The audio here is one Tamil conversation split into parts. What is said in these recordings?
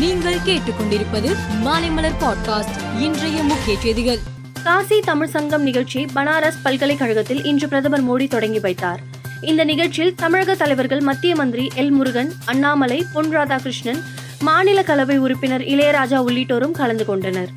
நீங்கள் கேட்டுக்கொண்டிருப்பது மாலைமலர் பாட்காஸ்ட் இன்றைய முக்கிய செய்திகள். காசி தமிழ் சங்கம் நிகழ்ச்சி பனாரஸ் பல்கலைக்கழகத்தில் இன்று பிரதமர் மோடி தொடங்கி வைத்தார். இந்த நிகழ்ச்சியில் தமிழக தலைவர்கள் மத்திய மந்திரி எல் முருகன் அண்ணாமலை பொன் ராதாகிருஷ்ணன் மாநில கலவை உறுப்பினர் இளையராஜா உள்ளிட்டோரும் கலந்து கொண்டனர்.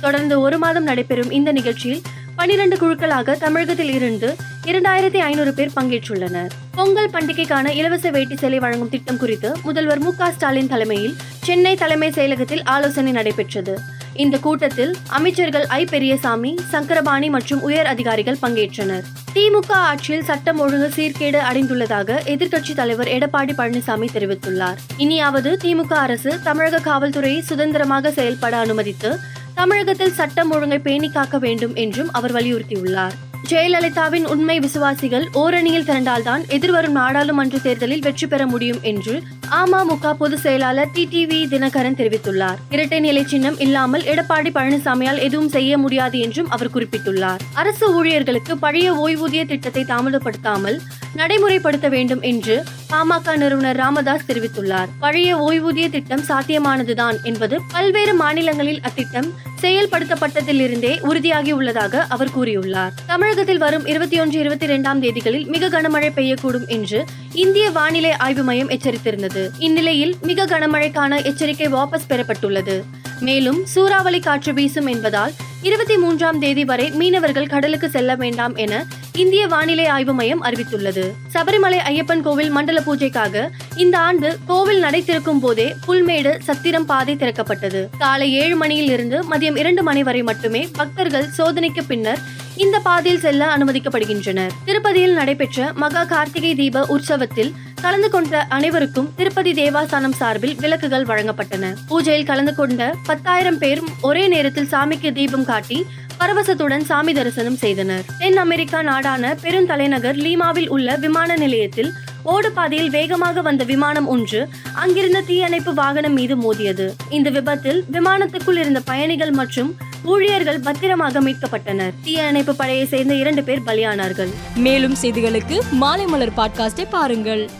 தொடர்ந்து ஒரு மாதம் நடைபெறும் இந்த நிகழ்ச்சியில் பனிரெண்டு குழுக்களாக தமிழகத்தில் இருந்து இரண்டாயிரத்தி ஐநூறு பேர் பங்கேற்றுள்ளனர். பொங்கல் பண்டிகைக்கான இலவச வேட்டி சேலை வழங்கும் திட்டம் குறித்து முதல்வர் மு ஸ்டாலின் தலைமையில் சென்னை தலைமை செயலகத்தில் ஆலோசனை நடைபெற்றது. இந்த கூட்டத்தில் அமைச்சர்கள் ஐ பெரியசாமி சங்கரபாணி மற்றும் உயர் அதிகாரிகள் பங்கேற்றனர். திமுக ஆட்சியில் சட்டம் ஒழுங்கு சீர்கேடு அடைந்துள்ளதாக எதிர்க்கட்சி தலைவர் எடப்பாடி பழனிசாமி தெரிவித்துள்ளார். இனியாவது திமுக அரசு தமிழக காவல்துறையை சுதந்திரமாக செயல்பட அனுமதித்து தமிழகத்தில் சட்டம் ஒழுங்கை பேணி காக்க வேண்டும் என்றும் அவர் வலியுறுத்தியுள்ளார். ஜெயலலிதாவின் உண்மை விசுவாசிகள் ஓரணியில் திரண்டால்தான் எதிர்வரும் நாடாளுமன்ற தேர்தலில் வெற்றி பெற முடியும் என்று அமமுக பொதுச் செயலாளர் டி டிவி தினகரன் தெரிவித்துள்ளார். இரட்டை நிலை சின்னம் இல்லாமல் எடப்பாடி பழனிசாமியால் எதுவும் செய்ய முடியாது என்றும் அவர் குறிப்பிட்டுள்ளார். அரசு ஊழியர்களுக்கு பழைய ஓய்வூதிய திட்டத்தை தாமதப்படுத்தாமல் நடைமுறைப்படுத்த வேண்டும் என்று பாமக நிறுவனர் ராமதாஸ் தெரிவித்துள்ளார். பழைய ஓய்வூதிய திட்டம் சாத்தியமானதுதான் என்பது பல்வேறு மாநிலங்களில் அத்திட்டம் செயல்படுத்தப்பட்டதிலிருந்தே உறுதியாகி உள்ளதாக அவர் கூறியுள்ளார். தமிழகத்தில் வரும் இருபத்தி ஒன்று இருபத்தி இரண்டாம் தேதிகளில் மிக கனமழை பெய்யக்கூடும் என்று இந்திய வானிலை ஆய்வு மையம் எச்சரித்திருந்தது. இந்நிலையில் மிக கனமழைக்கான எச்சரிக்கை வாபஸ் பெறப்பட்டுள்ளது. மேலும் சூறாவளி காற்று வீசும் என்பதால் இருபத்தி மூன்றாம் தேதி வரை மீனவர்கள் கடலுக்கு செல்ல வேண்டாம் என இந்திய வானிலை ஆய்வு மையம் அறிவித்துள்ளது. சபரிமலை ஐயப்பன் கோவில் மண்டல பூஜைக்காக இந்த ஆண்டு கோவில் நடை திறக்கும் போதே புல்மேடு சத்திரம் பாதை திறக்கப்பட்டது. காலை ஏழு மணியில் இருந்து மதியம் இரண்டு மணி வரை மட்டுமே பக்தர்கள் சோதனைக்கு பின்னர் இந்த பாதையில் செல்ல அனுமதிக்கப்படுகின்றனர். திருப்பதியில் நடைபெற்ற மகா கார்த்திகை தீப உற்சவத்தில் கலந்து கொண்ட அனைவருக்கும் திருப்பதி தேவாஸ்தானம் சார்பில் விளக்குகள் வழங்கப்பட்டன. பூஜையில் கலந்து கொண்ட பத்தாயிரம் பேர் ஒரே நேரத்தில் சாமிக்கு தீபம் காட்டி பரவசத்துடன் சாமி தரிசனம் செய்தனர். தென் அமெரிக்கா நாடான பெருந்தலைநகர் லீமாவில் உள்ள விமான நிலையத்தில் ஓடுபாதையில் வேகமாக வந்த விமானம் ஒன்று அங்கிருந்த தீயணைப்பு வாகனம் மீது மோதியது. இந்த விபத்தில் விமானத்துக்குள் இருந்த பயணிகள் மற்றும் ஊழியர்கள் பத்திரமாக மீட்கப்பட்டனர். தீயணைப்பு படையை சேர்ந்த இரண்டு பேர் பலியானார்கள். மேலும் செய்திகளுக்கு மாலைமலர் பாட்காஸ்டை பாருங்கள்.